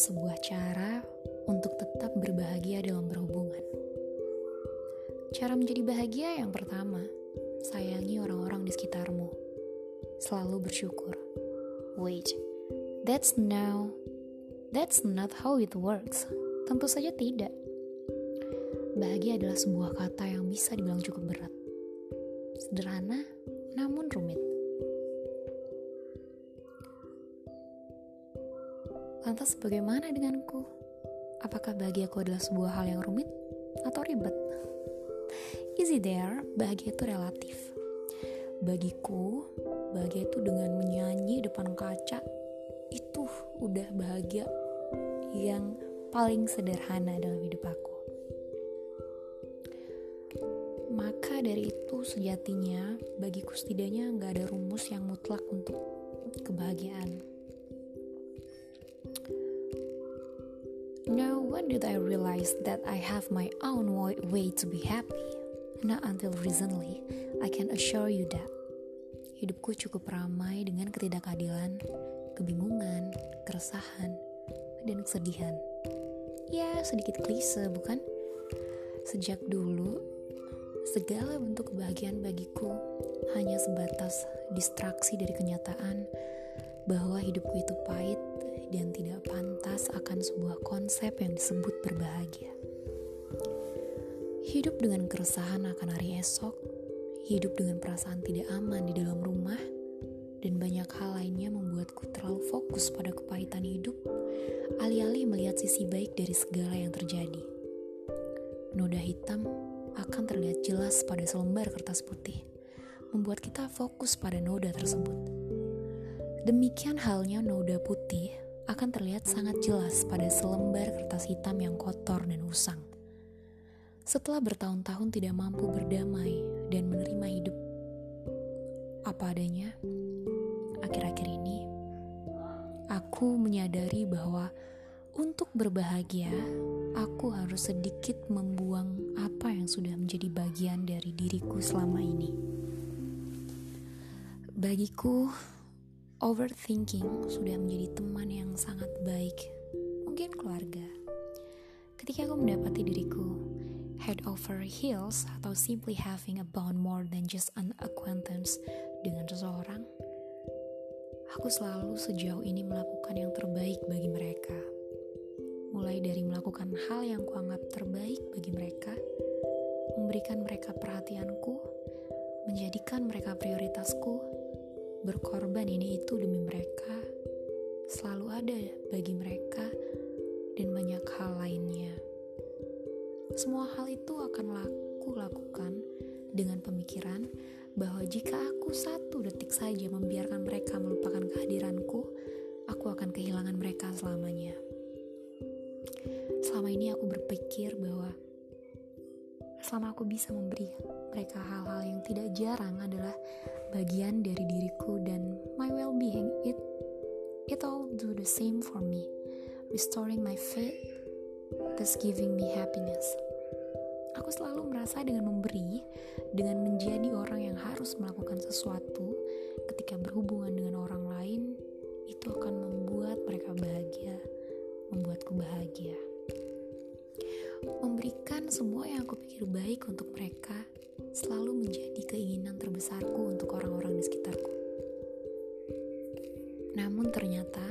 sebuah cara untuk tetap berbahagia dalam berhubungan. Cara menjadi bahagia yang pertama, sayangi orang-orang di sekitarmu. Selalu bersyukur. Wait, that's now, that's not how it works. Tentu saja tidak. Bahagia adalah sebuah kata yang bisa dibilang cukup berat. Sederhana, namun rumit. Lantas bagaimana denganku? Apakah bahagiaku adalah sebuah hal yang rumit atau ribet? Easy there, bahagia itu relatif. Bagiku, bahagia itu dengan menyanyi depan kaca itu udah bahagia yang paling sederhana dalam hidup aku. Maka dari itu sejatinya bagiku setidaknya nggak ada rumus yang mutlak untuk kebahagiaan. Now, when did I realize that I have my own way to be happy? Not until recently, I can assure you that. Hidupku cukup ramai dengan ketidakadilan, kebingungan, keresahan, dan kesedihan. Ya, sedikit klise, bukan? Sejak dulu, segala bentuk kebahagiaan bagiku hanya sebatas distraksi dari kenyataan bahwa hidupku itu pahit dan tidak pantas akan sebuah konsep yang disebut berbahagia. Hidup dengan keresahan akan hari esok, hidup dengan perasaan tidak aman di dalam rumah, dan banyak hal lainnya membuatku terlalu fokus pada kepahitan hidup, alih-alih melihat sisi baik dari segala yang terjadi. Noda hitam akan terlihat jelas pada selembar kertas putih, membuat kita fokus pada noda tersebut. Demikian halnya noda putih akan terlihat sangat jelas pada selembar kertas hitam yang kotor dan usang. Setelah bertahun-tahun tidak mampu berdamai dan menerima hidup apa adanya, akhir-akhir ini aku menyadari bahwa untuk berbahagia, aku harus sedikit membuang apa yang sudah menjadi bagian dari diriku selama ini. Bagiku, Overthinking sudah menjadi teman yang sangat baik, mungkin keluarga. Ketika aku mendapati diriku head over heels atau simply having a bond more than just an acquaintance dengan seseorang, aku selalu sejauh ini melakukan yang terbaik bagi mereka. Mulai dari melakukan hal yang kuanggap terbaik bagi mereka, memberikan mereka perhatianku, menjadikan mereka prioritasku, berkorban ini itu demi mereka selalu ada bagi mereka dan banyak hal lainnya. Semua hal itu akan aku lakukan dengan pemikiran bahwa jika aku satu detik saja membiarkan mereka melupakan kehadiranku, aku akan kehilangan mereka selamanya. Selama ini aku berpikir bahwa selama aku bisa memberi mereka hal-hal yang tidak jarang adalah bagian dari diriku dan my well-being. It it all do the same for me restoring my faith thus giving me happiness. Aku selalu merasa dengan memberi dengan menjadi orang yang harus melakukan sesuatu ketika berhubungan dengan orang lain itu akan membuat mereka bahagia membuatku bahagia. Memberikan semua yang aku pikir baik untuk mereka selalu menjadi keinginan terbesarku untuk orang-orang di sekitarku. Namun ternyata,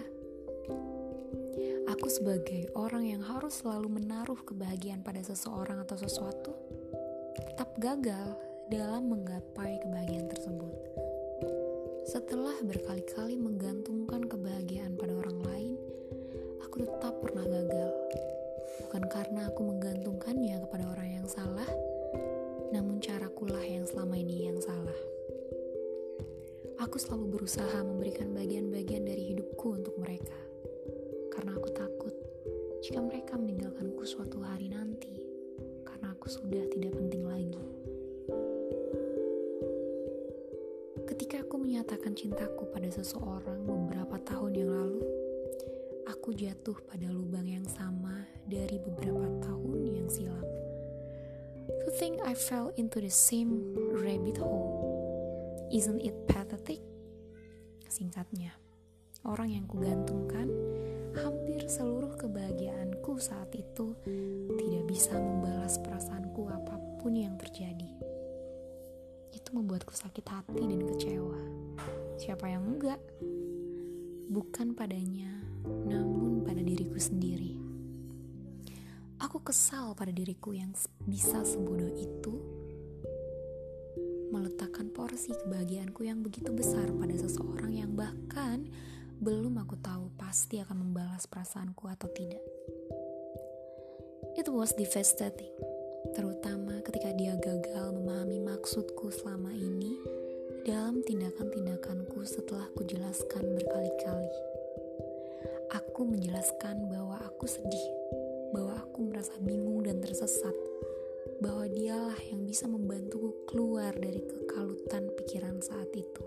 aku sebagai orang yang harus selalu menaruh kebahagiaan pada seseorang atau sesuatu, tetap gagal dalam menggapai kebahagiaan tersebut. Setelah berkali-kali menggantungkan kebahagiaan pada orang lain, aku tetap pernah gagal. Bukan karena aku menggantungkannya kepada orang yang salah, namun carakulah yang selama ini yang salah. Aku selalu berusaha memberikan bagian-bagian dari hidupku untuk mereka, karena aku takut jika mereka meninggalkanku suatu hari nanti, karena aku sudah tidak penting lagi. Ketika aku menyatakan cintaku pada seseorang beberapa tahun yang lalu, aku jatuh pada lubang yang sama dari beberapa tahun yang silam. To think I fell into the same rabbit hole. Isn't it pathetic? Singkatnya, orang yang kugantungkan hampir seluruh kebahagiaanku saat itu tidak bisa membalas perasaanku apa pun yang terjadi. Itu membuatku sakit hati dan kecewa. Siapa yang enggak? Bukan padanya, namun pada diriku sendiri. Aku kesal pada diriku yang bisa sebodoh itu meletakkan porsi kebahagiaanku yang begitu besar pada seseorang yang bahkan belum aku tahu pasti akan membalas perasaanku atau tidak. It was devastating, terutama ketika dia gagal memahami maksudku selama ini dalam tindakan-tindakanku setelah kujelaskan berkali-kali. Aku menjelaskan bahwa aku sedih, bahwa aku merasa bingung dan tersesat, bahwa dialah yang bisa membantuku keluar dari kekalutan pikiran saat itu.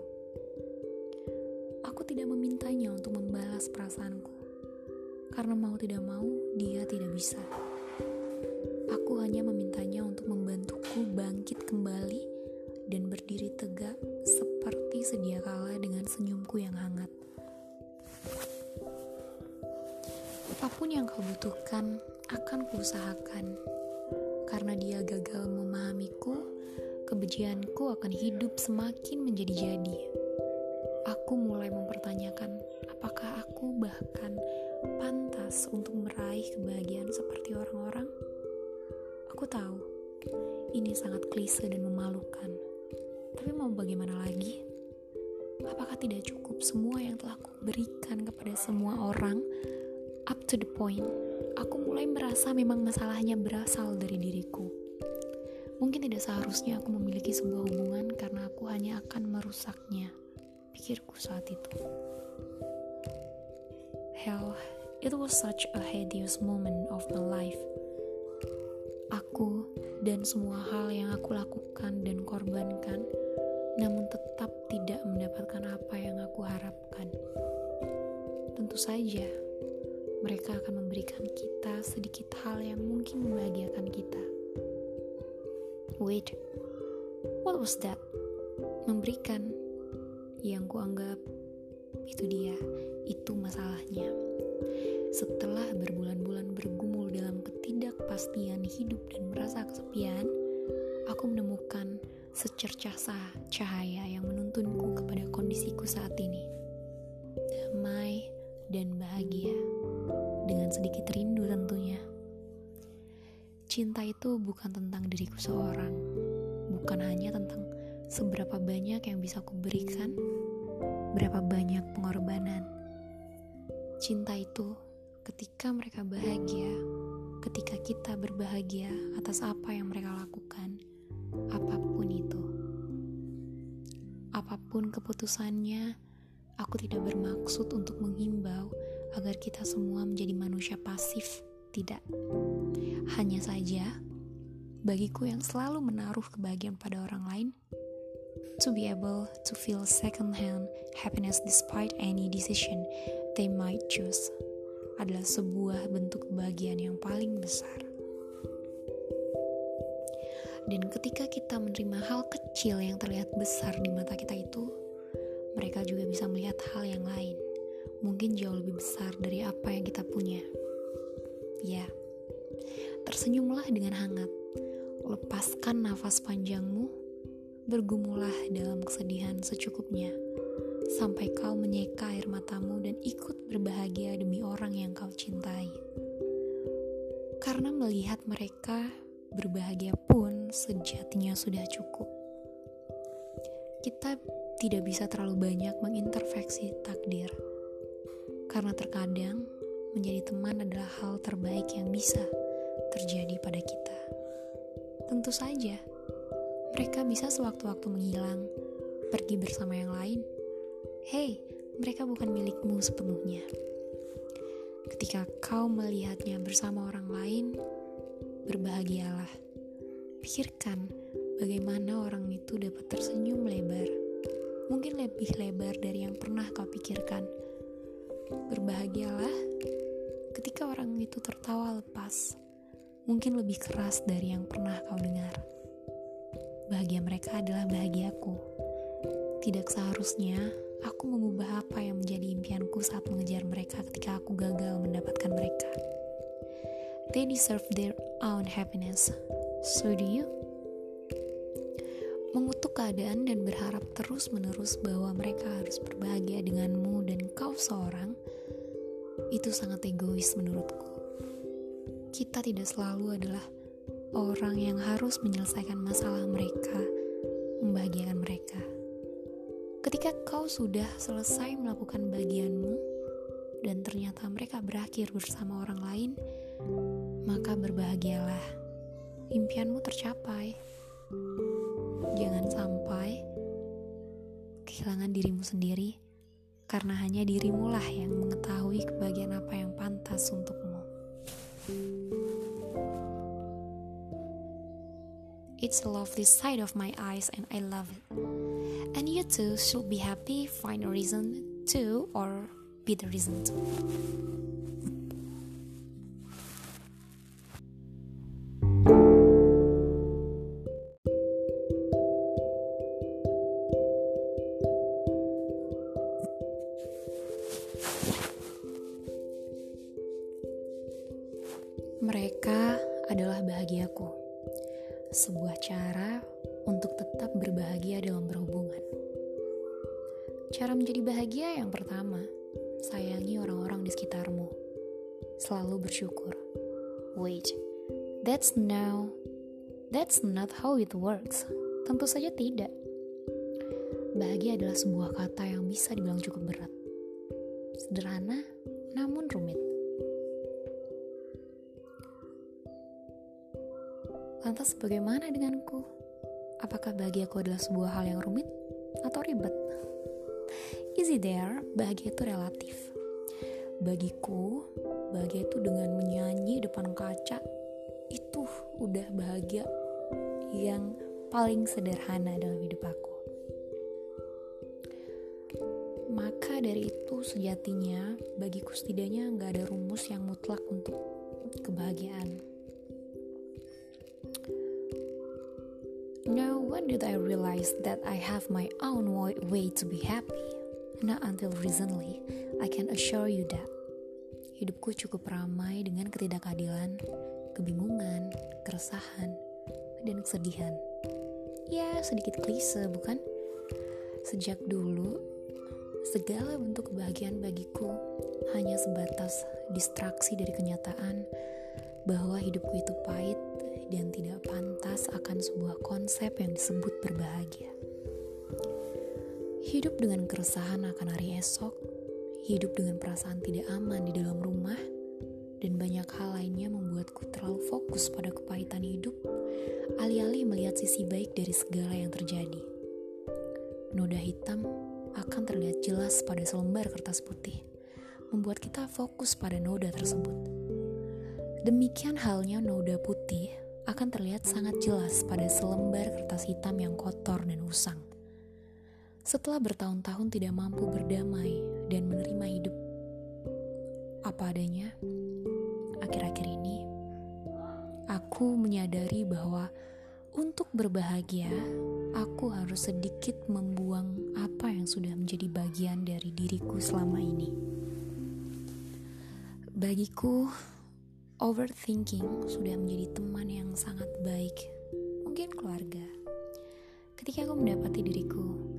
Aku tidak memintanya untuk membalas perasaanku, karena mau tidak mau dia tidak bisa. Aku hanya memintanya untuk membantuku bangkit kembali dan berdiri tegak Apa pun yang kau butuhkan akan kuusahakan. Karena dia gagal memahamiku, kebencianku akan hidup semakin menjadi-jadi aku mulai mempertanyakan apakah aku bahkan pantas untuk meraih kebahagiaan seperti orang-orang. Aku tahu ini sangat klise dan memalukan, tapi mau bagaimana lagi? Apakah tidak cukup semua yang telah aku berikan kepada semua orang? To the point, aku mulai merasa memang masalahnya berasal dari diriku. Mungkin tidak seharusnya aku memiliki sebuah hubungan karena aku hanya akan merusaknya pikirku saat itu. Hell, it was such a hideous moment of my life. Aku dan semua hal yang aku lakukan dan korbankan, namun tetap tidak mendapatkan apa yang aku harapkan. Tentu saja, mereka akan memberikan kita sedikit hal yang mungkin membahagiakan kita. Wait, what was that? Memberikan yang kuanggap itu dia, itu masalahnya. Setelah berbulan-bulan bergumul dalam ketidakpastian hidup dan merasa kesepian, aku menemukan secercah cahaya yang menuntunku kepada kondisiku saat ini. Damai dan bahagia, dengan sedikit rindu tentunya. Cinta itu bukan tentang diriku seorang, bukan hanya tentang seberapa banyak yang bisa aku berikan, berapa banyak pengorbanan. Cinta itu ketika mereka bahagia, ketika kita berbahagia atas apa yang mereka lakukan, apa pun itu. Apa pun keputusannya, aku tidak bermaksud untuk menghimbau agar kita semua menjadi manusia pasif. Tidak. Hanya saja, bagiku yang selalu menaruh kebahagiaan pada orang lain, to be able to feel second-hand happiness despite any decision they might choose adalah sebuah bentuk kebahagiaan yang paling besar. Dan ketika kita menerima hal kecil yang terlihat besar di mata kita itu, mereka juga bisa melihat hal yang lain, mungkin jauh lebih besar dari apa yang kita punya. Ya, tersenyumlah dengan hangat, lepaskan nafas panjangmu bergumulah dalam kesedihan secukupnya, sampai kau menyeka air matamu dan ikut berbahagia demi orang yang kau cintai. Karena melihat mereka berbahagia pun sejatinya sudah cukup. Kita tidak bisa terlalu banyak mengintervensi takdir, karena terkadang menjadi teman adalah hal terbaik yang bisa terjadi pada kita. Tentu saja mereka bisa sewaktu-waktu menghilang, pergi bersama yang lain. Hei, mereka bukan milikmu sepenuhnya. Ketika kau melihatnya bersama orang lain, berbahagialah. Pikirkan bagaimana orang itu dapat tersenyum lebar, mungkin lebih lebar dari yang pernah kau pikirkan. Berbahagialah ketika orang itu tertawa lepas, mungkin lebih keras dari yang pernah kau dengar bahagia mereka adalah bahagiaku. Tidak seharusnya aku mengubah apa yang menjadi impianku saat mengejar mereka ketika aku gagal mendapatkan mereka. They deserve their own happiness. So do you? Keadaan dan berharap terus-menerus bahwa mereka harus berbahagia denganmu dan kau seorang, itu sangat egois menurutku. Kita tidak selalu adalah orang yang harus menyelesaikan masalah mereka, membahagiakan mereka. Ketika kau sudah selesai melakukan bagianmu dan ternyata mereka berakhir bersama orang lain, maka berbahagialah. Impianmu tercapai. Jangan sampai kehilangan dirimu sendiri karena hanya dirimulah yang mengetahui kebahagiaan apa yang pantas untukmu. It's a lovely sight of my eyes and I love it. And you too should be happy, find a reason to, or be the reason to. Sayangi orang-orang di sekitarmu. Selalu bersyukur. Wait, that's now, that's not how it works. Tentu saja tidak. Bahagia adalah sebuah kata yang bisa dibilang cukup berat. Sederhana, namun rumit. Lantas bagaimana denganku? Apakah bahagiaku adalah sebuah hal yang rumit atau ribet? Easy there, bahagia itu relatif. Bagiku, bahagia itu dengan menyanyi depan kaca itu udah bahagia yang paling sederhana dalam hidup aku. Maka dari itu sejatinya bagiku setidaknya nggak ada rumus yang mutlak untuk kebahagiaan Now, when did I realize that I have my own way to be happy? Not until recently, I can assure you that. Hidupku cukup ramai dengan ketidakadilan, kebingungan, keresahan, dan kesedihan. Ya, sedikit klise, bukan? Sejak dulu, segala bentuk kebahagiaan bagiku hanya sebatas distraksi dari kenyataan bahwa hidupku itu pahit dan tidak pantas akan sebuah konsep yang disebut berbahagia. Hidup dengan keresahan akan hari esok, hidup dengan perasaan tidak aman di dalam rumah, dan banyak hal lainnya membuatku terlalu fokus pada kepahitan hidup, alih-alih melihat sisi baik dari segala yang terjadi. Noda hitam akan terlihat jelas pada selembar kertas putih, membuat kita fokus pada noda tersebut. Demikian halnya noda putih akan terlihat sangat jelas pada selembar kertas hitam yang kotor dan usang. Setelah bertahun-tahun tidak mampu berdamai dan menerima hidup apa adanya, akhir-akhir ini aku menyadari bahwa untuk berbahagia, aku harus sedikit membuang apa yang sudah menjadi bagian dari diriku selama ini. Bagiku, Overthinking sudah menjadi teman yang sangat baik, mungkin keluarga. Ketika aku mendapati diriku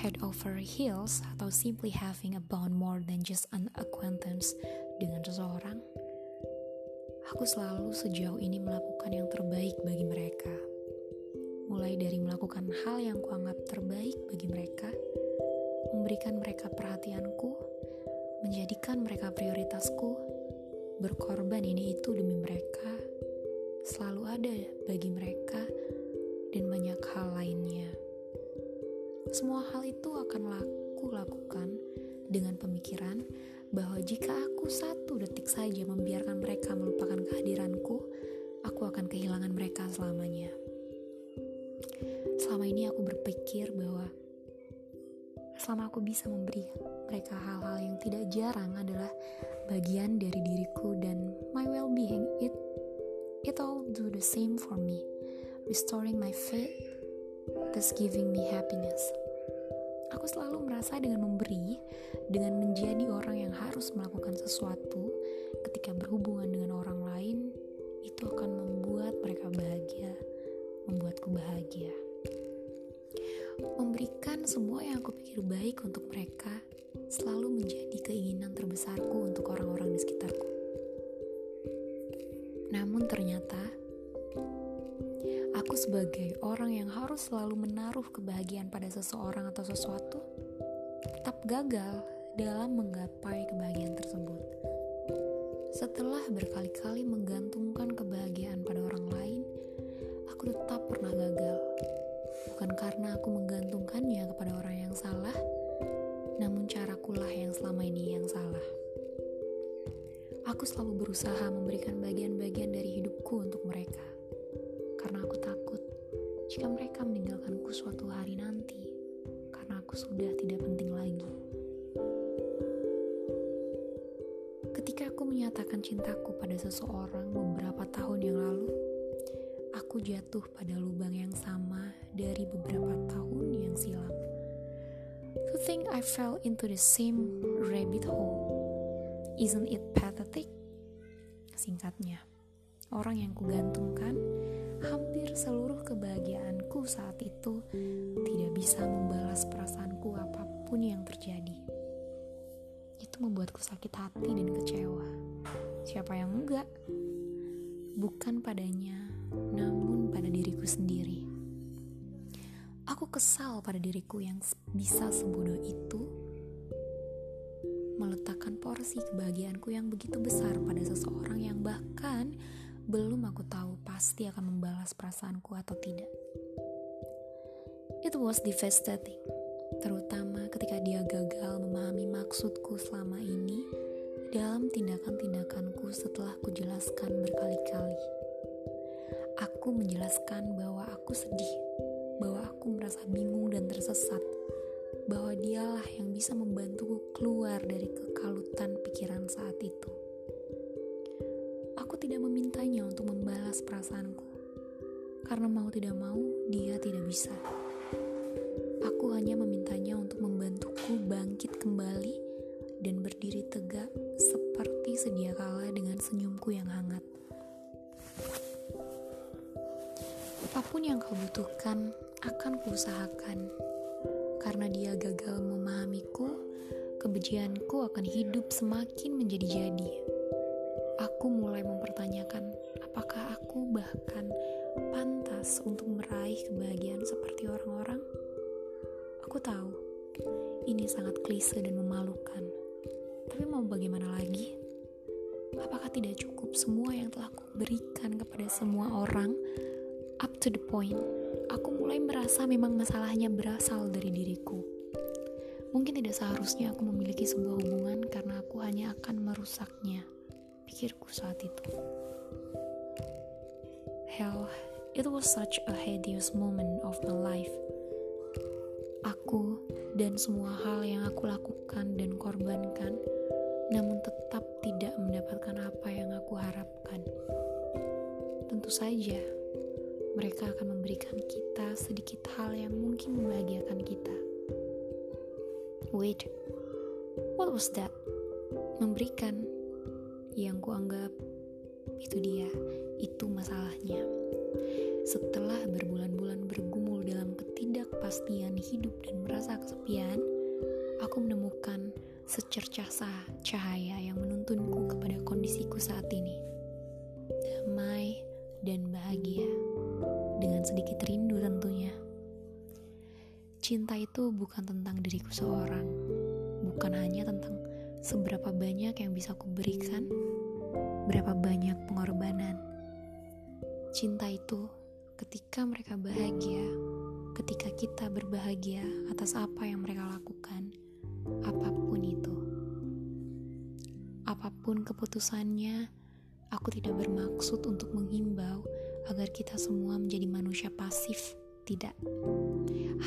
head over heels atau simply having a bond more than just an acquaintance dengan seseorang, aku selalu sejauh ini melakukan yang terbaik bagi mereka. Mulai dari melakukan hal yang kuanggap terbaik bagi mereka, memberikan mereka perhatianku, menjadikan mereka prioritasku, berkorban ini itu demi mereka, selalu ada bagi mereka, dan banyak hal lainnya. Semua hal itu akan aku lakukan dengan pemikiran bahwa jika aku satu detik saja membiarkan mereka melupakan kehadiranku, aku akan kehilangan mereka selamanya. Selama ini aku berpikir bahwa selama aku bisa memberi mereka hal-hal yang tidak jarang adalah bagian dari diriku dan my well-being it it all do the same for me restoring my faith thus giving me happiness Aku selalu merasa dengan memberi, dengan menjadi orang yang harus melakukan sesuatu ketika berhubungan dengan orang lain, itu akan membuat mereka bahagia, membuatku bahagia. Memberikan semua yang aku pikir baik untuk mereka selalu menjadi keinginan terbesarku untuk orang-orang di sekitarku. Namun ternyata, aku sebagai orang yang harus selalu menaruh kebahagiaan pada seseorang atau sesuatu, tetap gagal dalam menggapai kebahagiaan tersebut. Setelah berkali-kali menggantungkan kebahagiaan pada orang lain, aku tetap pernah gagal. Bukan karena aku menggantungkannya kepada orang yang salah, namun carakulah yang selama ini yang salah. Aku selalu berusaha memberikan bagian-bagian dari hidupku untuk mereka karena aku jika mereka meninggalkanku suatu hari nanti karena aku sudah tidak penting lagi. Ketika aku menyatakan cintaku pada seseorang beberapa tahun yang lalu, aku jatuh pada lubang yang sama dari beberapa tahun yang silam. To think I fell into the same rabbit hole. Isn't it pathetic? Singkatnya, orang yang kugantungkan hampir seluruh kebahagiaanku saat itu tidak bisa membalas perasaanku apa pun yang terjadi. Itu membuatku sakit hati dan kecewa. Siapa yang enggak? Bukan padanya, namun pada diriku sendiri. Aku kesal pada diriku yang bisa sebodoh itu meletakkan porsi kebahagiaanku yang begitu besar pada seseorang yang bahkan belum aku tahu pasti akan membalas perasaanku atau tidak. It was devastating, terutama ketika dia gagal memahami maksudku selama ini dalam tindakan-tindakanku setelah kujelaskan berkali-kali. Aku menjelaskan bahwa aku sedih, bahwa aku merasa bingung dan tersesat, bahwa dialah yang bisa membantuku keluar dari kekalutan pikiran saat itu tidak memintanya untuk membalas perasaanku. Karena mau tidak mau, dia tidak bisa. Aku hanya memintanya untuk membantuku bangkit kembali dan berdiri tegak seperti sedia kala dengan senyumku yang hangat. Apa pun yang kau butuhkan akan kuusahakan. Karena dia gagal memahamiku, kebencianku akan hidup semakin menjadi-jadi aku mulai mempertanyakan apakah aku bahkan pantas untuk meraih kebahagiaan seperti orang-orang. Aku tahu ini sangat klise dan memalukan, tapi mau bagaimana lagi? Apakah tidak cukup semua yang telah aku berikan kepada semua orang? Up to the point, aku mulai merasa memang masalahnya berasal dari diriku. Mungkin tidak seharusnya aku memiliki sebuah hubungan karena aku hanya akan merusaknya pikirku saat itu. Hell, it was such a hideous moment of my life. Aku dan semua hal yang aku lakukan dan korbankan, namun tetap tidak mendapatkan apa yang aku harapkan. Tentu saja, mereka akan memberikan kita sedikit hal yang mungkin membahagiakan kita. Wait, what was that? Memberikan yang kuanggap itu dia, itu masalahnya. Setelah berbulan-bulan bergumul dalam ketidakpastian hidup dan merasa kesepian, aku menemukan secercah cahaya yang menuntunku kepada kondisiku saat ini. Damai dan bahagia, dengan sedikit rindu tentunya. Cinta itu bukan tentang diriku seorang, bukan hanya tentang seberapa banyak yang bisa aku berikan, berapa banyak pengorbanan. Cinta itu ketika mereka bahagia, ketika kita berbahagia atas apa yang mereka lakukan, apa pun itu. Apa pun keputusannya, aku tidak bermaksud untuk menghimbau agar kita semua menjadi manusia pasif, tidak.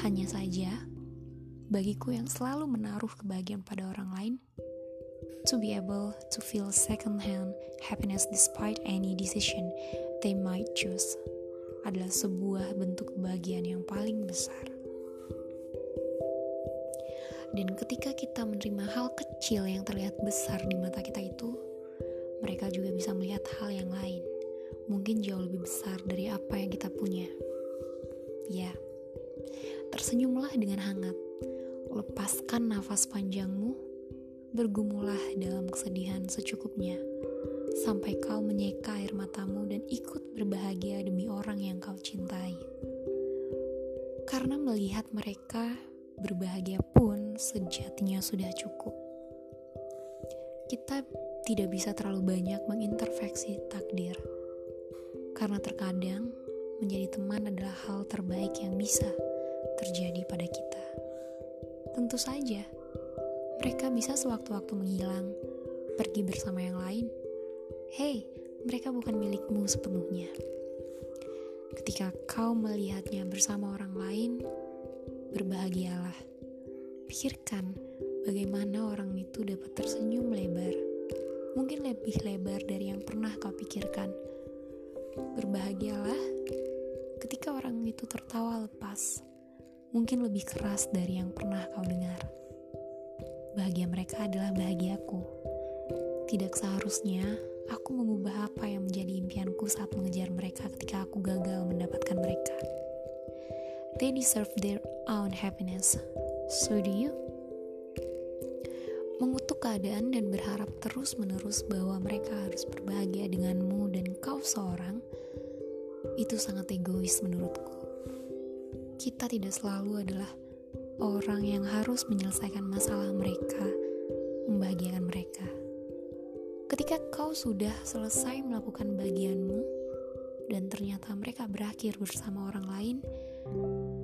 Hanya saja, bagiku yang selalu menaruh kebahagiaan pada orang lain, to be able to feel second-hand happiness despite any decision they might choose adalah sebuah bentuk kebahagiaan yang paling besar. Dan ketika kita menerima hal kecil yang terlihat besar di mata kita itu, mereka juga bisa melihat hal yang lain, mungkin jauh lebih besar dari apa yang kita punya. Ya, tersenyumlah dengan hangat, lepaskan nafas panjangmu, bergumulah dalam kesedihan secukupnya sampai kau menyeka air matamu dan ikut berbahagia demi orang yang kau cintai. Karena melihat mereka berbahagia pun sejatinya sudah cukup. Kita tidak bisa terlalu banyak menginterveksi takdir. Karena terkadang menjadi teman adalah hal terbaik yang bisa terjadi pada kita. Tentu saja, mereka bisa sewaktu-waktu menghilang, pergi bersama yang lain, Hei, mereka bukan milikmu sepenuhnya. Ketika kau melihatnya bersama orang lain, berbahagialah. Pikirkan bagaimana orang itu dapat tersenyum lebar. Mungkin lebih lebar dari yang pernah kau pikirkan. Berbahagialah ketika orang itu tertawa lepas. Mungkin lebih keras dari yang pernah kau dengar. Bahagia mereka adalah bahagiaku. Tidak seharusnya aku mengubah apa yang menjadi impianku saat mengejar mereka ketika aku gagal mendapatkan mereka. They deserve their own happiness. So do you? Mengutuk keadaan dan berharap terus-menerus bahwa mereka harus berbahagia denganmu dan kau seorang, itu sangat egois menurutku. Kita tidak selalu adalah orang yang harus menyelesaikan masalah mereka, membahagiakan mereka Ketika kau sudah selesai melakukan bagianmu dan ternyata mereka berakhir bersama orang lain,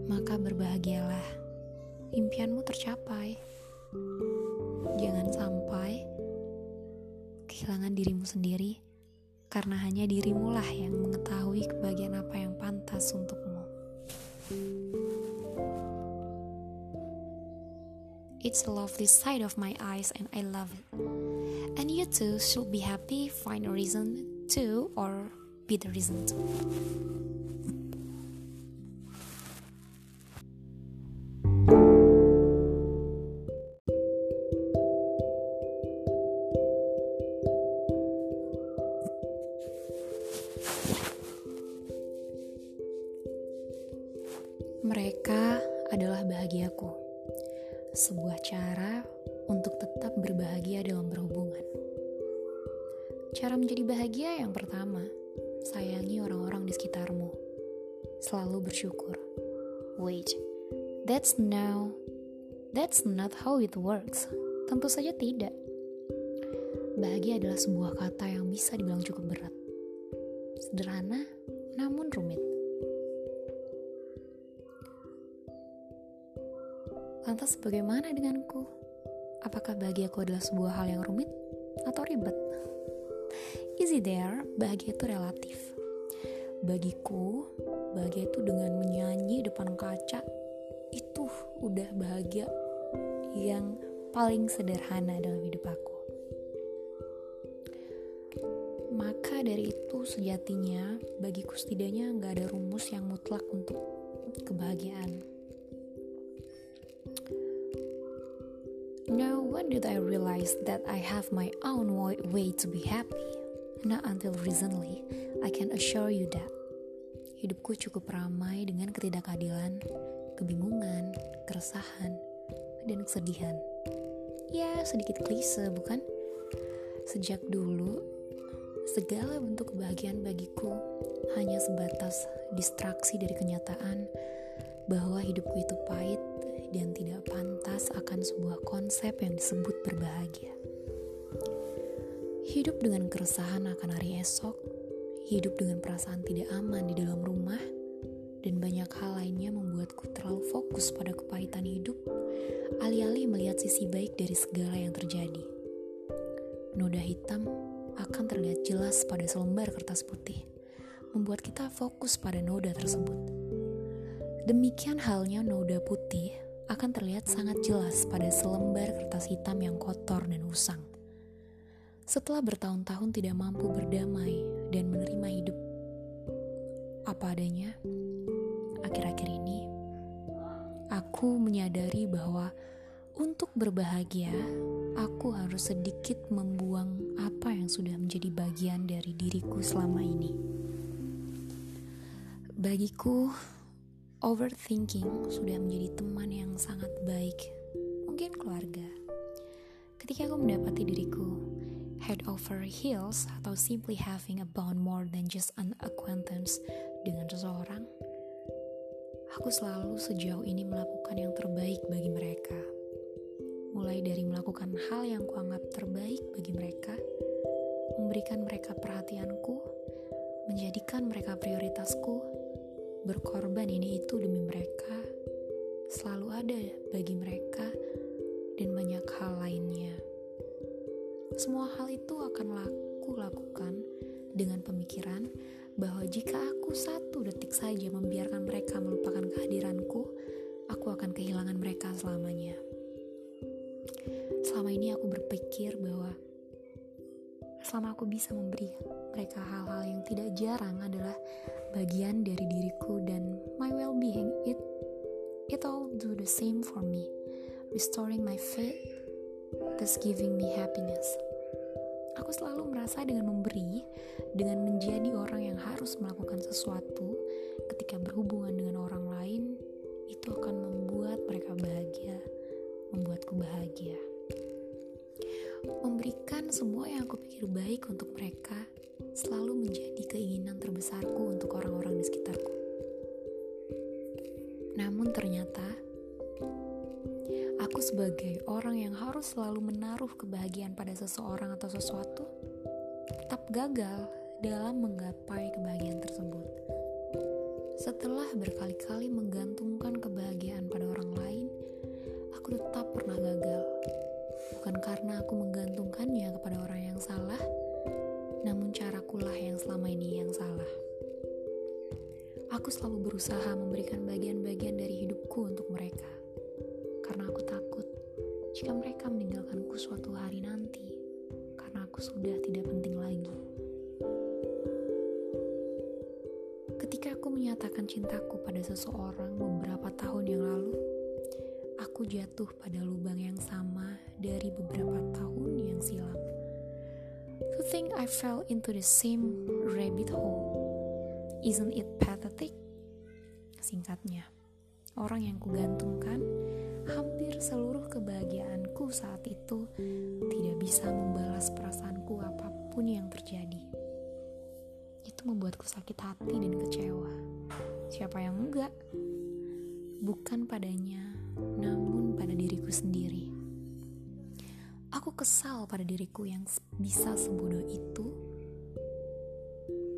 maka berbahagialah. Impianmu tercapai. Jangan sampai kehilangan dirimu sendiri karena hanya dirimulah yang mengetahui kebahagiaan apa yang pantas untukmu. It's a lovely sight of my eyes and I love it. And you too should be happy, find a reason to, or be the reason to. It works. Tentu saja tidak. Bahagia adalah sebuah kata yang bisa dibilang cukup berat. Sederhana, namun rumit. Lantas bagaimana denganku? apakah bahagiaku adalah sebuah hal yang rumit atau ribet? Easy there, bahagia itu relatif. Bagiku, bahagia itu dengan menyanyi depan kaca itu udah bahagia yang paling sederhana dalam hidup aku. Maka dari itu sejatinya bagiku setidaknya nggak ada rumus yang mutlak untuk kebahagiaan. Now, when did I realize that I have my own way to be happy? Not until recently, I can assure you that. Hidupku cukup ramai dengan ketidakadilan, kebingungan, keresahan, dan kesedihan. Ya, sedikit klise, bukan? Sejak dulu, segala bentuk kebahagiaan bagiku hanya sebatas distraksi dari kenyataan bahwa hidupku itu pahit dan tidak pantas akan sebuah konsep yang disebut berbahagia. Hidup dengan keresahan akan hari esok, hidup dengan perasaan tidak aman di dalam rumah, dan banyak hal lainnya membuatku terlalu fokus pada kepahitan hidup, alih-alih melihat sisi baik dari segala yang terjadi. Noda hitam akan terlihat jelas pada selembar kertas putih, membuat kita fokus pada noda tersebut. Demikian halnya noda putih akan terlihat sangat jelas pada selembar kertas hitam yang kotor dan usang. Setelah bertahun-tahun tidak mampu berdamai dan menerima hidup apa adanya, akhir-akhir ini aku menyadari bahwa Untuk berbahagia, aku harus sedikit membuang apa yang sudah menjadi bagian dari diriku selama ini. Bagiku, overthinking sudah menjadi teman yang sangat baik, mungkin keluarga. Ketika aku mendapati diriku head over heels atau simply having a bond more than just an acquaintance dengan seseorang, aku selalu sejauh ini melakukan yang terbaik bagi mereka. Mulai dari melakukan hal yang kuanggap terbaik bagi mereka, memberikan mereka perhatianku, menjadikan mereka prioritasku, berkorban ini itu demi mereka, selalu ada bagi mereka, dan banyak hal lainnya. Semua hal itu akan aku lakukan dengan pemikiran bahwa jika aku satu detik saja membiarkan mereka melupakan kehadiranku, aku akan kehilangan mereka selamanya. Selama ini aku berpikir bahwa selama aku bisa memberi mereka hal-hal yang tidak jarang adalah bagian dari diriku dan my well-being, it it all do the same for me, restoring my faith, thus giving me happiness. Aku selalu merasa dengan memberi, dengan menjadi orang yang harus melakukan sesuatu ketika berhubungan dengan orang lain, itu akan membuat mereka bahagia, membuatku bahagia. Memberikan semua yang aku pikir baik untuk harus selalu menaruh kebahagiaan pada seseorang atau sesuatu, tetap gagal dalam menggapai kebahagiaan tersebut. Setelah berkali-kali menggantungkan kebahagiaan pada orang lain, aku tetap pernah gagal. Bukan karena aku menggantungkannya kepada orang yang salah, namun carakulah yang selama ini yang salah. Aku selalu berusaha memberikan bagian-bagian dari hidupku untuk mereka suatu hari nanti karena aku sudah tidak penting lagi. Ketika aku menyatakan cintaku pada seseorang beberapa tahun yang lalu, aku jatuh pada lubang yang sama dari beberapa tahun yang silam. To think I fell into the same rabbit hole. Isn't it pathetic? Singkatnya, orang yang kugantungkan hampir seluruh kebahagiaanku saat itu tidak bisa membalas perasaanku apa pun yang terjadi. Itu membuatku sakit hati dan kecewa. Siapa yang enggak? Bukan padanya, namun pada diriku sendiri. Aku kesal pada diriku yang bisa sebodoh itu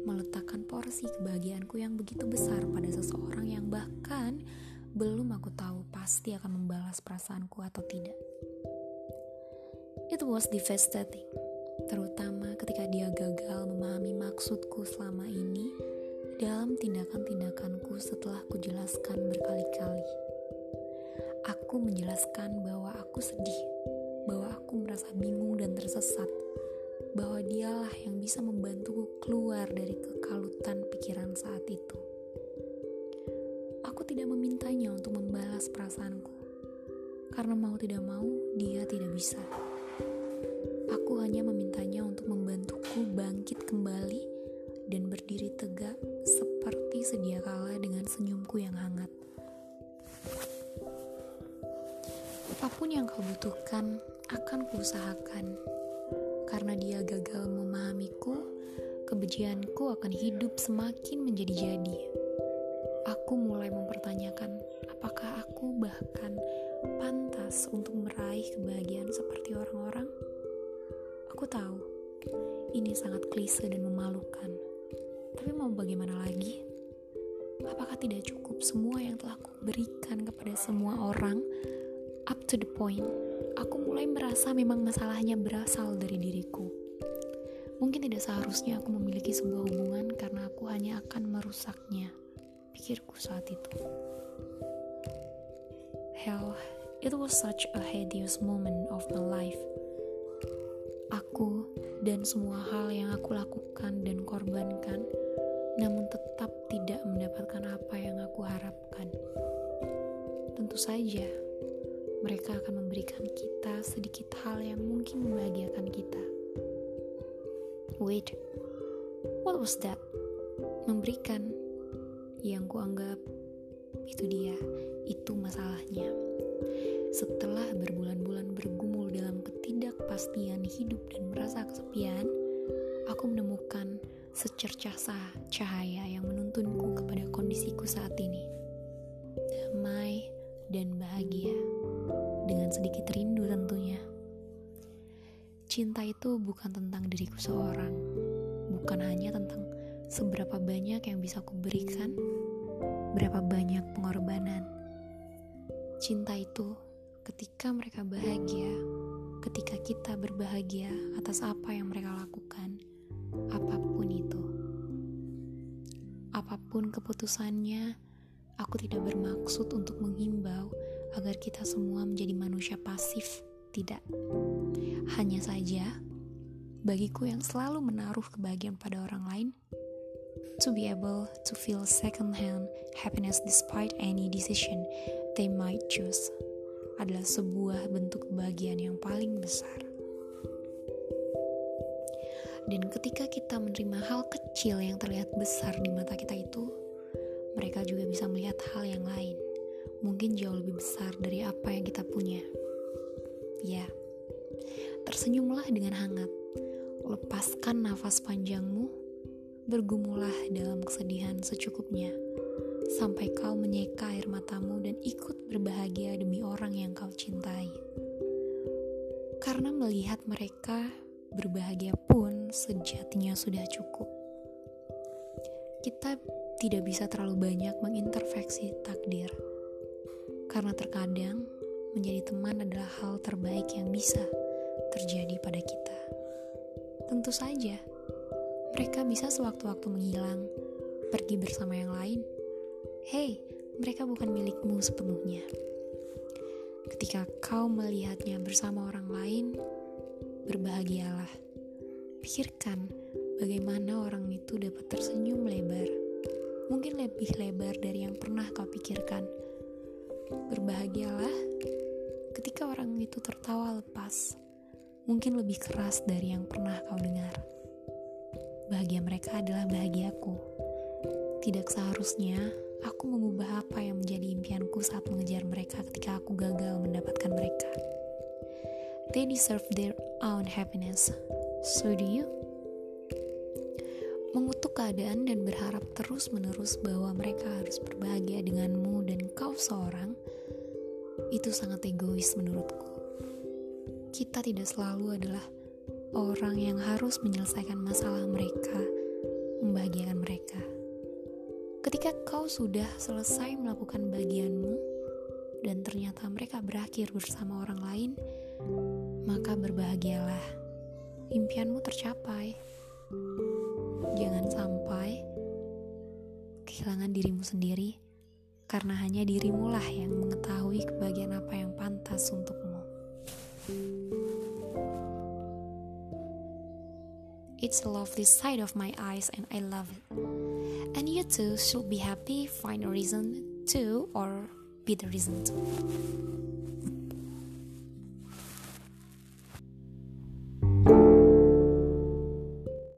meletakkan porsi kebahagiaanku yang begitu besar pada seseorang yang bahkan belum aku tahu pasti akan membalas perasaanku atau tidak. It was devastating, terutama ketika dia gagal memahami maksudku selama ini dalam tindakan-tindakanku setelah kujelaskan berkali-kali. Aku menjelaskan bahwa aku sedih, bahwa aku merasa bingung dan tersesat, bahwa dialah yang bisa membantuku keluar dari kekalutan pikiran saat itu membalas perasaanku. Karena mau tidak mau, dia tidak bisa. Aku hanya memintanya untuk membantuku bangkit kembali dan berdiri tegak seperti sedia kala dengan senyumku yang hangat. Apa pun yang kau butuhkan akan kuusahakan. Karena dia gagal memahamiku, kebencianku akan hidup semakin menjadi-jadi point, aku mulai merasa memang masalahnya berasal dari diriku. Mungkin tidak seharusnya aku memiliki sebuah hubungan karena aku hanya akan merusaknya pikirku saat itu. Hell, it was such a hideous moment of my life. Aku dan semua hal yang aku lakukan dan korbankan, namun tetap tidak mendapatkan apa yang aku harapkan. Tentu saja, mereka akan memberikan kita sedikit hal yang mungkin membahagiakan kita. Wait, what was that? Memberikan yang kuanggap itu dia, itu masalahnya. Setelah berbulan-bulan bergumul dalam ketidakpastian hidup dan merasa kesepian, aku menemukan secercah cahaya yang menuntunku kepada kondisiku saat ini. Damai dan bahagia, Cinta itu bukan tentang diriku seorang, bukan hanya tentang seberapa banyak yang bisa aku berikan, berapa banyak pengorbanan. Cinta itu ketika mereka bahagia, ketika kita berbahagia atas apa yang mereka lakukan, apa pun itu. Apa pun keputusannya, Aku tidak bermaksud untuk menghimbau agar kita semua menjadi manusia pasif. Tidak. Hanya saja, bagiku yang selalu menaruh kebahagiaan pada orang lain, to be able to feel second-hand happiness despite any decision they might choose adalah sebuah bentuk kebahagiaan yang paling besar. Dan ketika kita menerima hal kecil yang terlihat besar di mata kita itu, mereka juga bisa melihat hal yang lain, mungkin jauh lebih besar dari apa yang kita punya. Ya, tersenyumlah dengan hangat, lepaskan nafas panjangmu, bergumulah dalam kesedihan secukupnya, sampai kau menyeka air matamu dan ikut berbahagia demi orang yang kau cintai. Karena melihat mereka berbahagia pun sejatinya sudah cukup. Kita tidak bisa terlalu banyak mengintervensi takdir. Karena terkadang menjadi teman adalah hal terbaik yang bisa terjadi pada kita. Tentu saja, mereka bisa sewaktu-waktu menghilang, pergi bersama yang lain. Hei, mereka bukan milikmu sepenuhnya. Ketika kau melihatnya bersama orang lain, berbahagialah. Pikirkan bagaimana orang itu dapat tersenyum lebar mungkin lebih lebar dari yang pernah kau pikirkan. Berbahagialah ketika orang itu tertawa lepas, mungkin lebih keras dari yang pernah kau dengar. Bahagia mereka adalah bahagiaku. Tidak seharusnya aku mengubah apa yang menjadi impianku saat mengejar mereka ketika aku gagal mendapatkan mereka. They deserve their own happiness. So do you? Mengutuk keadaan dan berharap terus-menerus bahwa mereka harus berbahagia denganmu dan kau seorang, itu sangat egois menurutku. Kita tidak selalu adalah orang yang harus menyelesaikan masalah mereka, membahagiakan mereka. Ketika kau sudah selesai melakukan bagianmu, dan ternyata mereka berakhir bersama orang lain, maka berbahagialah. Impianmu tercapai. Jangan sampai kehilangan dirimu sendiri karena hanya dirimu lah yang mengetahui kebahagiaan apa yang pantas untukmu. It's a lovely sight of my eyes and I love it. And you too should be happy, find a reason to, or be the reason to.